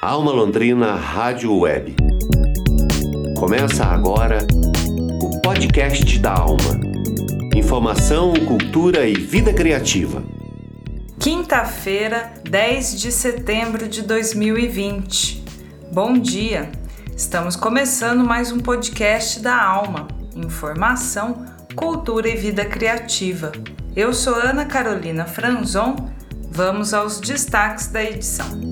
Alma Londrina Rádio Web. Começa agora o podcast da Alma. Informação, cultura e vida criativa. Quinta-feira, 10 de setembro de 2020. Bom dia! Estamos começando mais um podcast da Alma. Informação, cultura e vida criativa. Eu sou Ana Carolina Franzon. Vamos aos destaques da edição.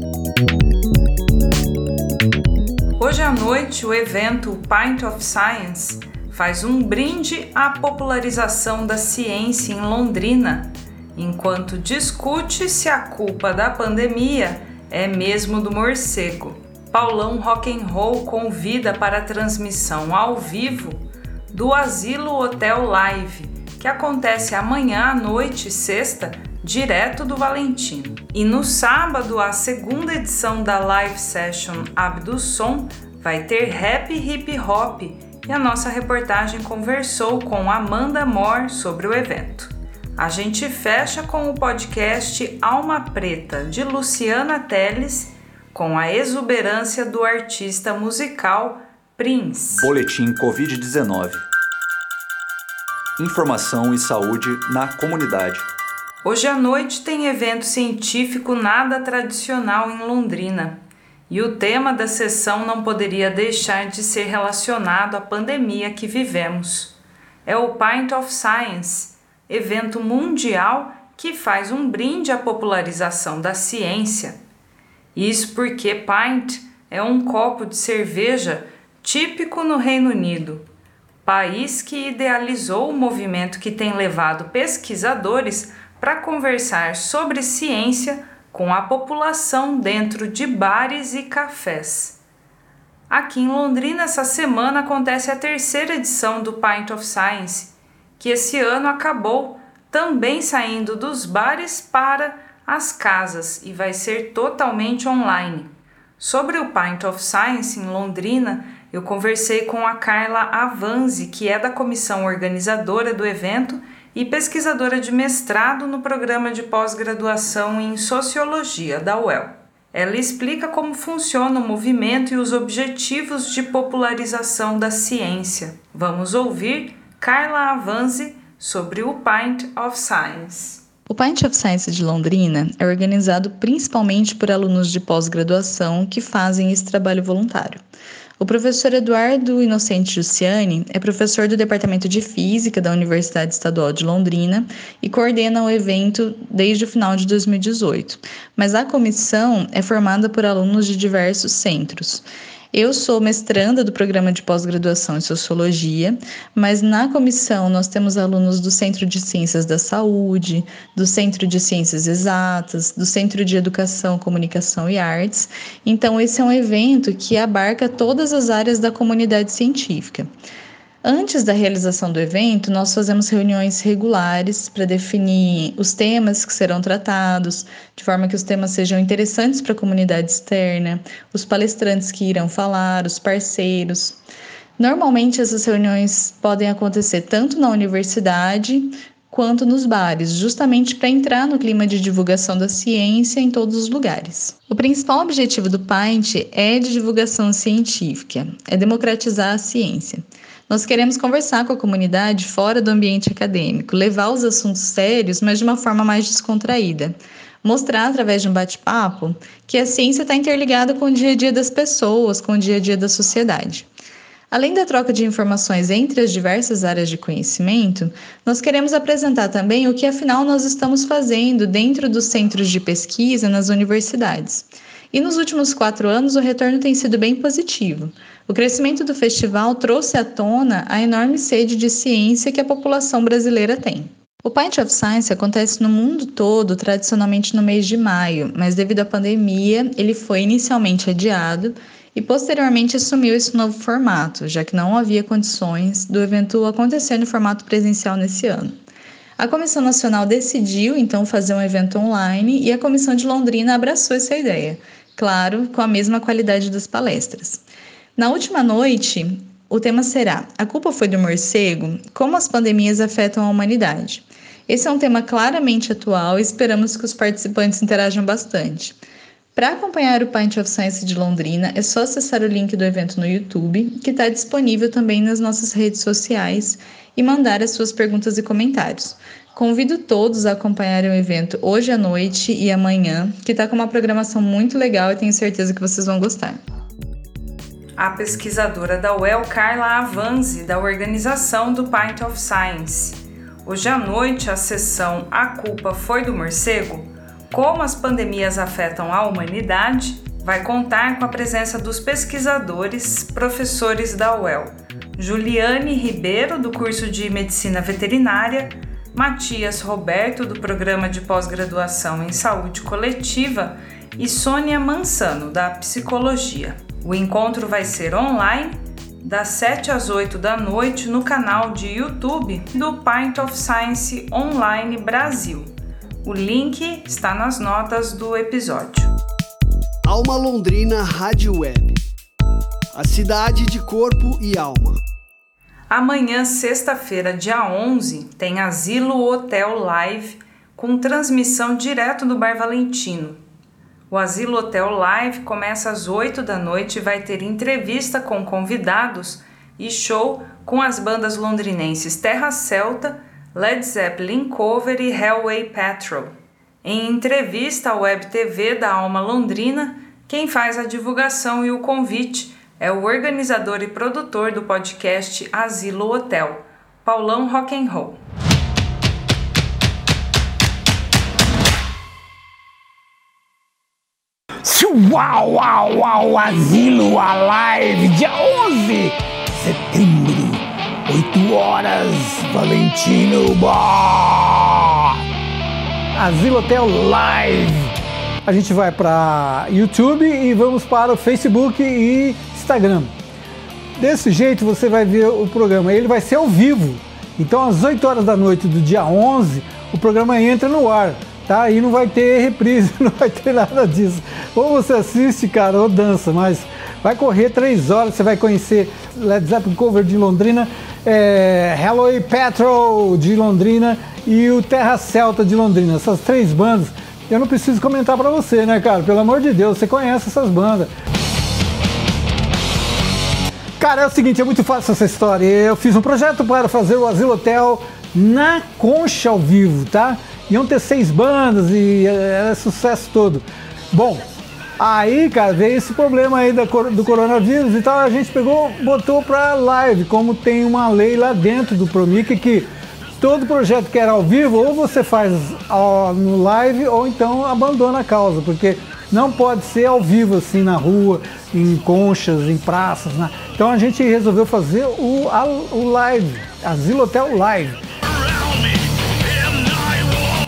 Hoje à noite, o evento Pint of Science faz um brinde à popularização da ciência em Londrina, enquanto discute se a culpa da pandemia é mesmo do morcego. Paulão Rock and Roll convida para a transmissão ao vivo do Asilo Hotel Live, que acontece amanhã à noite, sexta, direto do Valentino. E no sábado, a segunda edição da live session Abdusson vai ter rap hip hop e a nossa reportagem conversou com Amanda Moore sobre o evento. A gente fecha com o podcast Alma Preta de Luciana Teles com a exuberância do artista musical Prince. Boletim Covid-19. Informação e saúde na comunidade. Hoje à noite tem evento científico nada tradicional em Londrina. E o tema da sessão não poderia deixar de ser relacionado à pandemia que vivemos. É o Pint of Science, evento mundial que faz um brinde à popularização da ciência. Isso porque pint é um copo de cerveja típico no Reino Unido, país que idealizou o movimento que tem levado pesquisadores para conversar sobre ciência com a população dentro de bares e cafés. Aqui em Londrina, essa semana acontece a terceira edição do Pint of Science, que esse ano acabou também saindo dos bares para as casas e vai ser totalmente online. Sobre o Pint of Science em Londrina, eu conversei com a Carla Avanzi, que é da comissão organizadora do evento e pesquisadora de mestrado no programa de pós-graduação em Sociologia da UEL. Ela explica como funciona o movimento e os objetivos de popularização da ciência. Vamos ouvir Carla Avanzi sobre o Pint of Science. O Pint of Science de Londrina é organizado principalmente por alunos de pós-graduação que fazem esse trabalho voluntário. O professor Eduardo Inocente Jussiani é professor do Departamento de Física da Universidade Estadual de Londrina e coordena o evento desde o final de 2018. Mas a comissão é formada por alunos de diversos centros. Eu sou mestranda do programa de pós-graduação em Sociologia, mas na comissão nós temos alunos do Centro de Ciências da Saúde, do Centro de Ciências Exatas, do Centro de Educação, Comunicação e Artes. Então, esse é um evento que abarca todas as áreas da comunidade científica. Antes da realização do evento, nós fazemos reuniões regulares para definir os temas que serão tratados, de forma que os temas sejam interessantes para a comunidade externa, os palestrantes que irão falar, os parceiros. Normalmente, essas reuniões podem acontecer tanto na universidade quanto nos bares, justamente para entrar no clima de divulgação da ciência em todos os lugares. O principal objetivo do Pint é de divulgação científica, é democratizar a ciência. Nós queremos conversar com a comunidade fora do ambiente acadêmico, levar os assuntos sérios, mas de uma forma mais descontraída. Mostrar através de um bate-papo que a ciência está interligada com o dia a dia das pessoas, com o dia a dia da sociedade. Além da troca de informações entre as diversas áreas de conhecimento, nós queremos apresentar também o que afinal nós estamos fazendo dentro dos centros de pesquisa nas universidades. E nos últimos quatro anos o retorno tem sido bem positivo. O crescimento do festival trouxe à tona a enorme sede de ciência que a população brasileira tem. O Pint of Science acontece no mundo todo, tradicionalmente no mês de maio, mas devido à pandemia, ele foi inicialmente adiado e posteriormente assumiu esse novo formato, já que não havia condições do evento acontecer no formato presencial nesse ano. A Comissão Nacional decidiu então fazer um evento online e a Comissão de Londrina abraçou essa ideia, claro, com a mesma qualidade das palestras. Na última noite, o tema será: A culpa foi do morcego? Como as pandemias afetam a humanidade? Esse é um tema claramente atual e esperamos que os participantes interajam bastante. Para acompanhar o Pint of Science de Londrina, é só acessar o link do evento no YouTube, que está disponível também nas nossas redes sociais, e mandar as suas perguntas e comentários. Convido todos a acompanharem o evento hoje à noite e amanhã, que está com uma programação muito legal e tenho certeza que vocês vão gostar. A pesquisadora da UEL, Carla Avanzi, da organização do Pint of Science. Hoje à noite, a sessão A Culpa Foi do Morcego como as pandemias afetam a humanidade, vai contar com a presença dos pesquisadores, professores da UEL, Juliane Ribeiro, do curso de Medicina Veterinária, Matias Roberto, do programa de pós-graduação em Saúde Coletiva, e Sônia Mansano, da Psicologia. O encontro vai ser online, das 7 às 8 da noite, no canal de YouTube do Pint of Science Online Brasil. O link está nas notas do episódio. Alma Londrina Rádio Web. A cidade de corpo e alma. Amanhã, sexta-feira, dia 11, tem Asilo Hotel Live com transmissão direto do Bar Valentino. O Asilo Hotel Live começa às 8 da noite e vai ter entrevista com convidados e show com as bandas londrinenses Terra Celta Led Zeppelin Cover e Hellway Patrol. Em entrevista à Web TV da Alma Londrina, quem faz a divulgação e o convite é o organizador e produtor do podcast Asilo Hotel, Paulão Rock'n'Roll. Uau, uau, uau, Asilo Alive, dia 11 de setembro 8 horas, Valentino Bar. Asilo Hotel Live. A gente vai para YouTube e vamos para o Facebook e Instagram. Desse jeito você vai ver o programa. Ele vai ser ao vivo. Então, às 8 horas da noite do dia 11, o programa entra no ar. Tá? E não vai ter reprise, não vai ter nada disso. Ou você assiste, cara, ou dança, mas vai correr três horas, você vai conhecer Led Zeppelin cover de Londrina é, Halloween Petrol de Londrina e o Terra Celta de Londrina. Essas três bandas, eu não preciso comentar para você, né, cara? Pelo amor de Deus, você conhece essas bandas. Cara, é o seguinte, é muito fácil essa história. Eu fiz um projeto para fazer o Asilo Hotel na Concha ao vivo, tá? Iam ter seis bandas e era sucesso todo. Bom, Aí, cara, veio esse problema aí do coronavírus e tal, a gente pegou, botou pra live, como tem uma lei lá dentro do Promic que todo projeto que era ao vivo, ou você faz no live, ou então abandona a causa, porque não pode ser ao vivo assim na rua, em conchas, em praças. Né? Então a gente resolveu fazer o, a, o live, Asilo Hotel Live.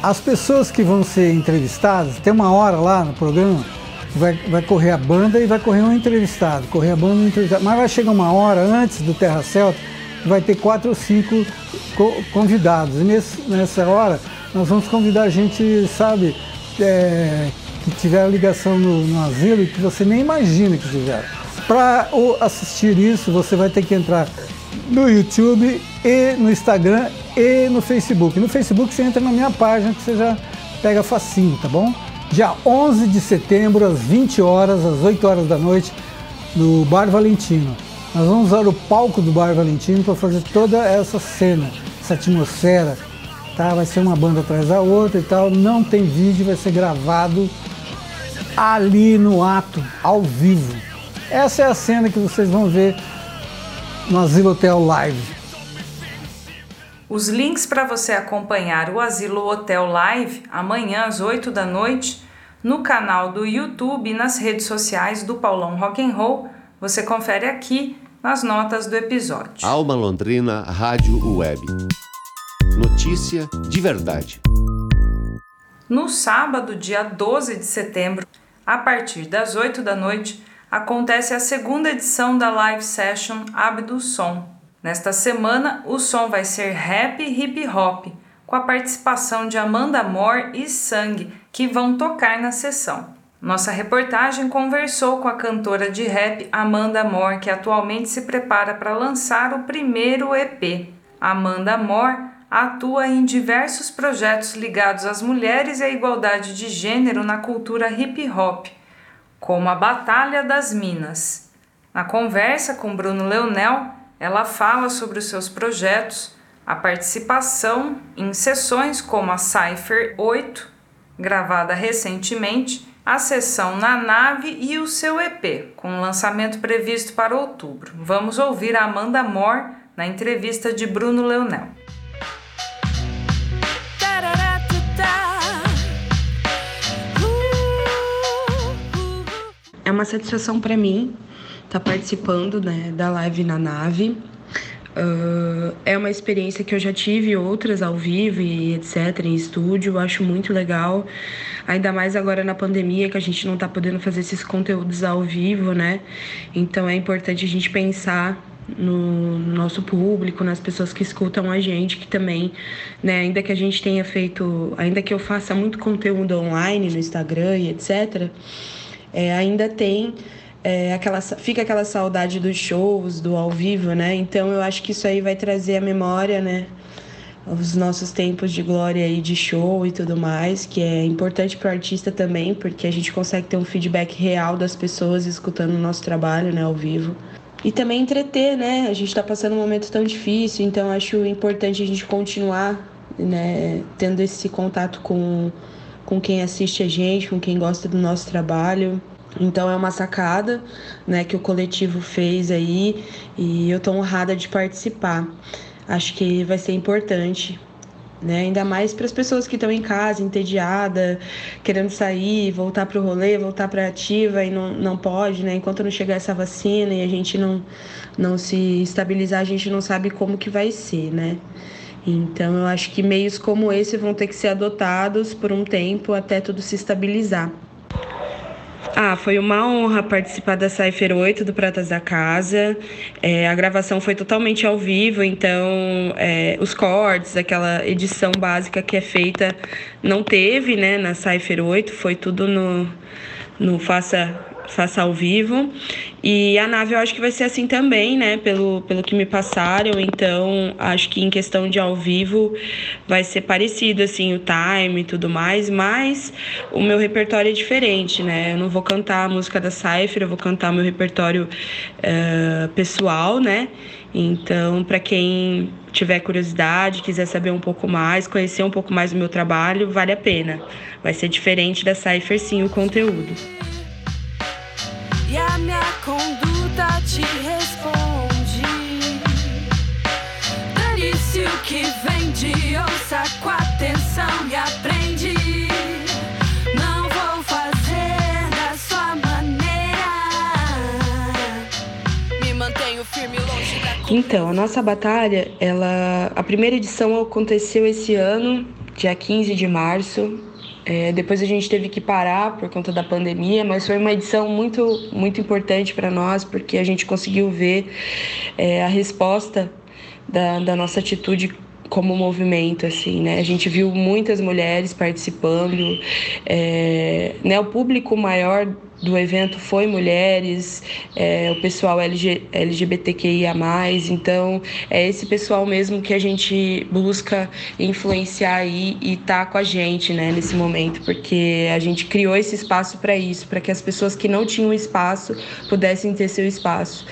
As pessoas que vão ser entrevistadas, tem uma hora lá no programa vai, vai correr a banda e vai correr um entrevistado, correr a banda e um entrevistado. Mas vai chegar uma hora antes do Terra Celta, vai ter quatro ou cinco co convidados. E nesse, nessa hora nós vamos convidar gente, sabe, é, que tiver ligação no, no asilo e que você nem imagina que tiver. Para assistir isso, você vai ter que entrar no YouTube e no Instagram e no Facebook. No Facebook você entra na minha página que você já pega facinho, tá bom? Dia 11 de setembro, às 20 horas, às 8 horas da noite, no Bar Valentino. Nós vamos usar o palco do Bar Valentino para fazer toda essa cena, essa atmosfera. Tá? Vai ser uma banda atrás da outra e tal. Não tem vídeo, vai ser gravado ali no ato, ao vivo. Essa é a cena que vocês vão ver no Asilo Hotel Live. Os links para você acompanhar o Asilo Hotel Live amanhã às 8 da noite no canal do YouTube e nas redes sociais do Paulão Rock and Roll, você confere aqui nas notas do episódio. Alma Londrina Rádio Web. Notícia de verdade. No sábado, dia 12 de setembro, a partir das 8 da noite, acontece a segunda edição da live session Som Nesta semana, o som vai ser rap hip hop, com a participação de Amanda Moore e Sang, que vão tocar na sessão. Nossa reportagem conversou com a cantora de rap Amanda Moore, que atualmente se prepara para lançar o primeiro EP. Amanda Moore atua em diversos projetos ligados às mulheres e à igualdade de gênero na cultura hip hop, como a Batalha das Minas. Na conversa com Bruno Leonel, ela fala sobre os seus projetos, a participação em sessões como a Cypher 8, gravada recentemente, a sessão na nave e o seu EP, com lançamento previsto para outubro. Vamos ouvir a Amanda Moore na entrevista de Bruno Leonel. É uma satisfação para mim tá participando né, da live na nave. Uh, é uma experiência que eu já tive outras ao vivo e etc, em estúdio, acho muito legal. Ainda mais agora na pandemia, que a gente não está podendo fazer esses conteúdos ao vivo, né? Então é importante a gente pensar no nosso público, nas pessoas que escutam a gente, que também, né, ainda que a gente tenha feito, ainda que eu faça muito conteúdo online no Instagram e etc, é, ainda tem é, aquela, fica aquela saudade dos shows, do ao vivo, né? Então eu acho que isso aí vai trazer a memória, né? Os nossos tempos de glória aí de show e tudo mais, que é importante para o artista também, porque a gente consegue ter um feedback real das pessoas escutando o nosso trabalho, né, ao vivo. E também entreter, né? A gente está passando um momento tão difícil, então acho importante a gente continuar, né, tendo esse contato com, com quem assiste a gente, com quem gosta do nosso trabalho. Então é uma sacada, né, que o coletivo fez aí e eu tô honrada de participar. Acho que vai ser importante, né? Ainda mais para as pessoas que estão em casa, entediada, querendo sair, voltar para o rolê, voltar para ativa e não, não pode, né? Enquanto não chegar essa vacina e a gente não não se estabilizar, a gente não sabe como que vai ser, né? Então eu acho que meios como esse vão ter que ser adotados por um tempo até tudo se estabilizar. Ah, foi uma honra participar da Cypher 8 do Pratas da Casa. É, a gravação foi totalmente ao vivo, então é, os cortes, aquela edição básica que é feita, não teve né, na Cypher 8, foi tudo no, no Faça faça ao vivo. E a nave eu acho que vai ser assim também, né? Pelo, pelo que me passaram. Então, acho que em questão de ao vivo vai ser parecido, assim, o time e tudo mais. Mas o meu repertório é diferente, né? Eu não vou cantar a música da Cypher, eu vou cantar meu repertório uh, pessoal, né? Então, para quem tiver curiosidade, quiser saber um pouco mais, conhecer um pouco mais do meu trabalho, vale a pena. Vai ser diferente da Cypher, sim, o conteúdo e a minha conduta te responde. Dane-se o que vem ouça com atenção e aprende. Não vou fazer da sua maneira. Me mantenho firme longe da. Então, a nossa batalha, ela, a primeira edição aconteceu esse ano, dia 15 de março, é, depois a gente teve que parar por conta da pandemia, mas foi uma edição muito, muito importante para nós, porque a gente conseguiu ver é, a resposta da, da nossa atitude como movimento, assim, né? A gente viu muitas mulheres participando, é, né? O público maior do evento foi mulheres, é, o pessoal LG, LGBTQIA. Então, é esse pessoal mesmo que a gente busca influenciar aí e tá com a gente né, nesse momento, porque a gente criou esse espaço para isso, para que as pessoas que não tinham espaço pudessem ter seu espaço.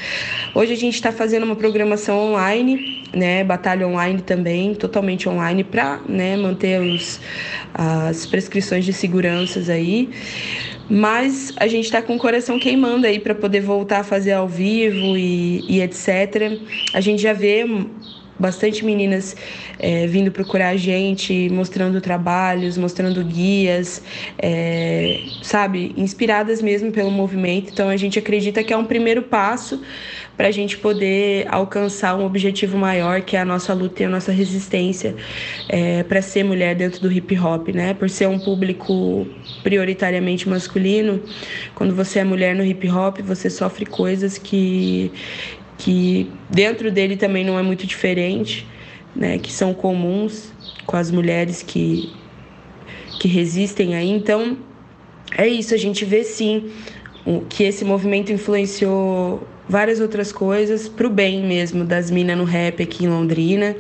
Hoje a gente está fazendo uma programação online, né, batalha online também, totalmente online, para né, manter os, as prescrições de seguranças aí. Mas a gente está com o coração queimando aí para poder voltar a fazer ao vivo e, e etc. A gente já vê bastante meninas é, vindo procurar a gente, mostrando trabalhos, mostrando guias, é, sabe, inspiradas mesmo pelo movimento. Então a gente acredita que é um primeiro passo para a gente poder alcançar um objetivo maior, que é a nossa luta e a nossa resistência é, para ser mulher dentro do hip hop, né? Por ser um público prioritariamente masculino, quando você é mulher no hip hop, você sofre coisas que que dentro dele também não é muito diferente, né, que são comuns com as mulheres que, que resistem aí. Então, é isso, a gente vê sim que esse movimento influenciou várias outras coisas para o bem mesmo das minas no rap aqui em Londrina.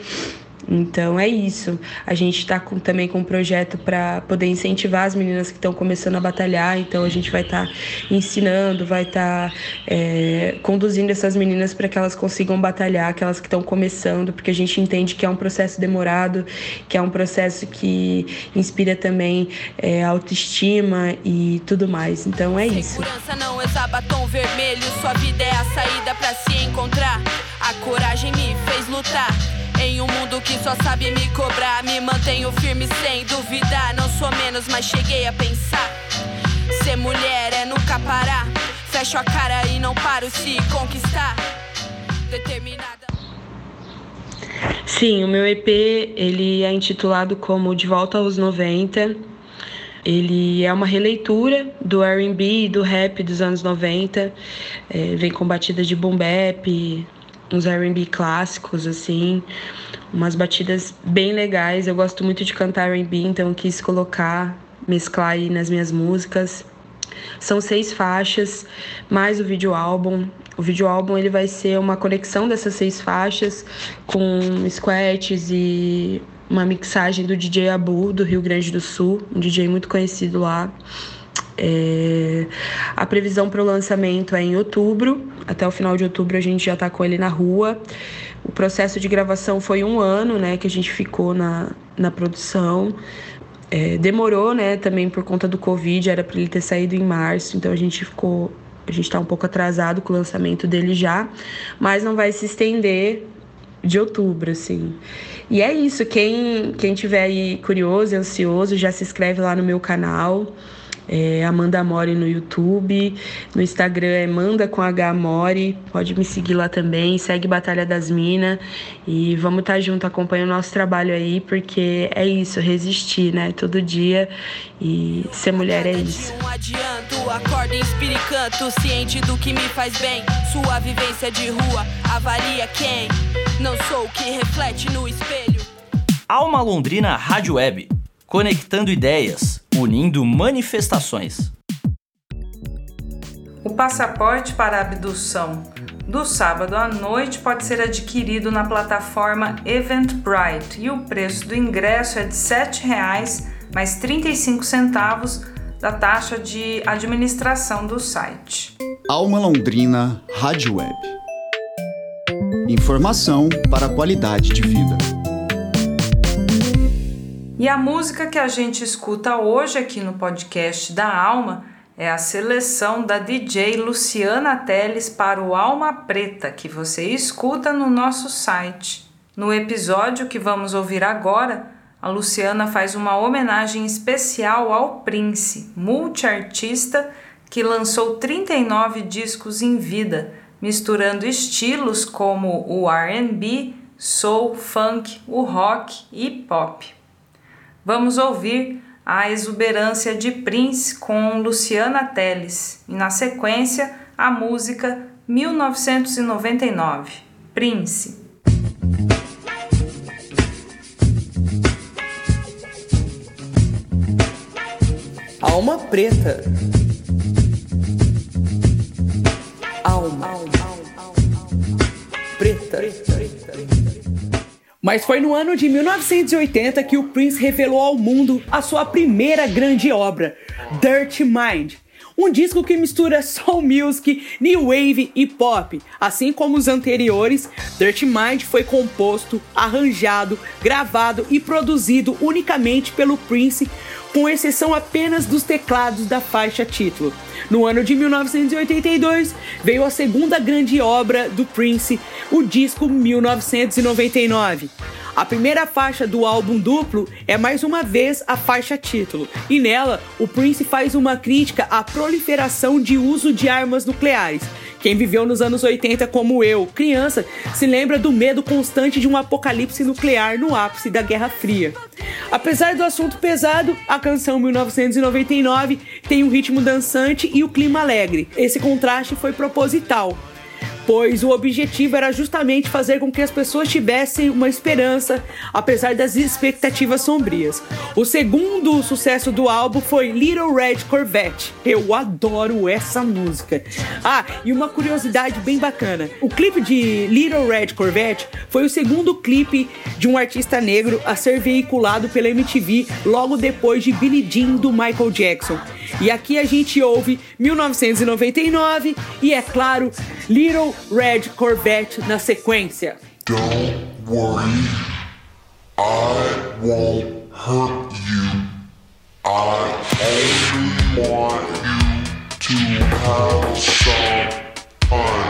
Então é isso. A gente está também com um projeto para poder incentivar as meninas que estão começando a batalhar. Então a gente vai estar tá ensinando, vai estar tá, é, conduzindo essas meninas para que elas consigam batalhar, aquelas que estão começando, porque a gente entende que é um processo demorado, que é um processo que inspira também é, autoestima e tudo mais. Então é isso. Segurança não é batom vermelho, sua vida é a saída para se encontrar. A coragem me fez lutar. Em um mundo que só sabe me cobrar, me mantenho firme sem duvidar. Não sou menos, mas cheguei a pensar. Ser mulher é nunca parar. Fecho a cara e não paro se conquistar. Determinada. Sim, o meu EP ele é intitulado como De Volta aos 90. Ele é uma releitura do R&B e do rap dos anos 90. É, vem com batidas de boom bap, uns R&B clássicos assim, umas batidas bem legais. Eu gosto muito de cantar R&B, então quis colocar, mesclar aí nas minhas músicas. São seis faixas, mais o vídeo álbum. O vídeo álbum ele vai ser uma conexão dessas seis faixas com scratches e uma mixagem do DJ Abu do Rio Grande do Sul, um DJ muito conhecido lá. É... A previsão para o lançamento é em outubro. Até o final de outubro a gente já está com ele na rua. O processo de gravação foi um ano, né, que a gente ficou na, na produção. É, demorou, né, também por conta do Covid, era para ele ter saído em março, então a gente ficou, a gente está um pouco atrasado com o lançamento dele já, mas não vai se estender de outubro, assim. E é isso, quem, quem tiver aí curioso ansioso, já se inscreve lá no meu canal é Amanda Mori no YouTube, no Instagram é Manda com H Mori, pode me seguir lá também, segue Batalha das Minas. E vamos estar tá junto, acompanha o nosso trabalho aí, porque é isso, resistir, né, todo dia. E ser mulher é isso. Um adianto, acorda, inspire canto, ciente do que me faz bem, sua vivência de rua, avalia quem, não sou o que reflete no espelho. Alma Londrina Rádio Web, conectando ideias unindo manifestações. O passaporte para a abdução do sábado à noite pode ser adquirido na plataforma Eventbrite e o preço do ingresso é de R$ 7,00 mais 35 centavos da taxa de administração do site. Alma Londrina Rádio Web. Informação para a qualidade de vida. E a música que a gente escuta hoje aqui no podcast da Alma é a seleção da DJ Luciana Teles para o Alma Preta, que você escuta no nosso site. No episódio que vamos ouvir agora, a Luciana faz uma homenagem especial ao Prince, multiartista que lançou 39 discos em vida, misturando estilos como o RB, soul, funk, o rock e pop. Vamos ouvir a exuberância de Prince com Luciana Teles e, na sequência, a música 1999, Prince. Alma preta. Alma. Preta. Mas foi no ano de 1980 que o Prince revelou ao mundo a sua primeira grande obra, Dirty Mind. Um disco que mistura soul music, new wave e pop. Assim como os anteriores, Dirty Mind foi composto, arranjado, gravado e produzido unicamente pelo Prince, com exceção apenas dos teclados da faixa título. No ano de 1982, veio a segunda grande obra do Prince, o disco 1999. A primeira faixa do álbum duplo é mais uma vez a faixa título, e nela o Prince faz uma crítica à proliferação de uso de armas nucleares. Quem viveu nos anos 80 como eu, criança, se lembra do medo constante de um apocalipse nuclear no ápice da Guerra Fria. Apesar do assunto pesado, a canção 1999 tem um ritmo dançante e o clima alegre. Esse contraste foi proposital. Pois o objetivo era justamente fazer com que as pessoas tivessem uma esperança, apesar das expectativas sombrias. O segundo sucesso do álbum foi Little Red Corvette. Eu adoro essa música. Ah, e uma curiosidade bem bacana: o clipe de Little Red Corvette foi o segundo clipe de um artista negro a ser veiculado pela MTV logo depois de Billie Jean do Michael Jackson. E aqui a gente ouve 1999 e, é claro, Little Red Corvette na sequência. Don't worry, I won't hurt you. I only want you to have some fun.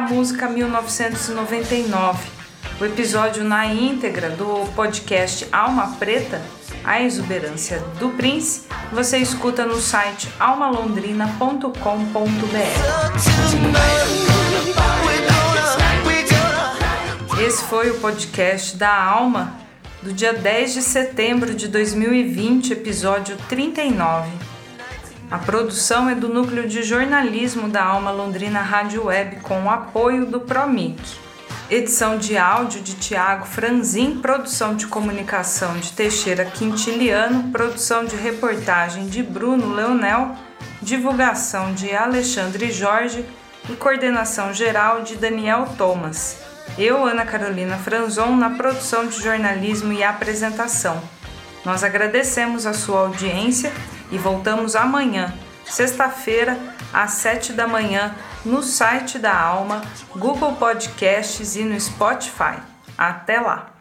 A música 1999. O episódio na íntegra do podcast Alma Preta, a exuberância do Prince, você escuta no site almalondrina.com.br. Esse foi o podcast da Alma do dia 10 de setembro de 2020, episódio 39. A produção é do Núcleo de Jornalismo da Alma Londrina Rádio Web com o apoio do Promic. Edição de áudio de Tiago Franzin, produção de comunicação de Teixeira Quintiliano, produção de reportagem de Bruno Leonel, divulgação de Alexandre Jorge e coordenação geral de Daniel Thomas. Eu, Ana Carolina Franzon, na produção de jornalismo e apresentação. Nós agradecemos a sua audiência e voltamos amanhã, sexta-feira, às sete da manhã, no site da Alma, Google Podcasts e no Spotify. Até lá!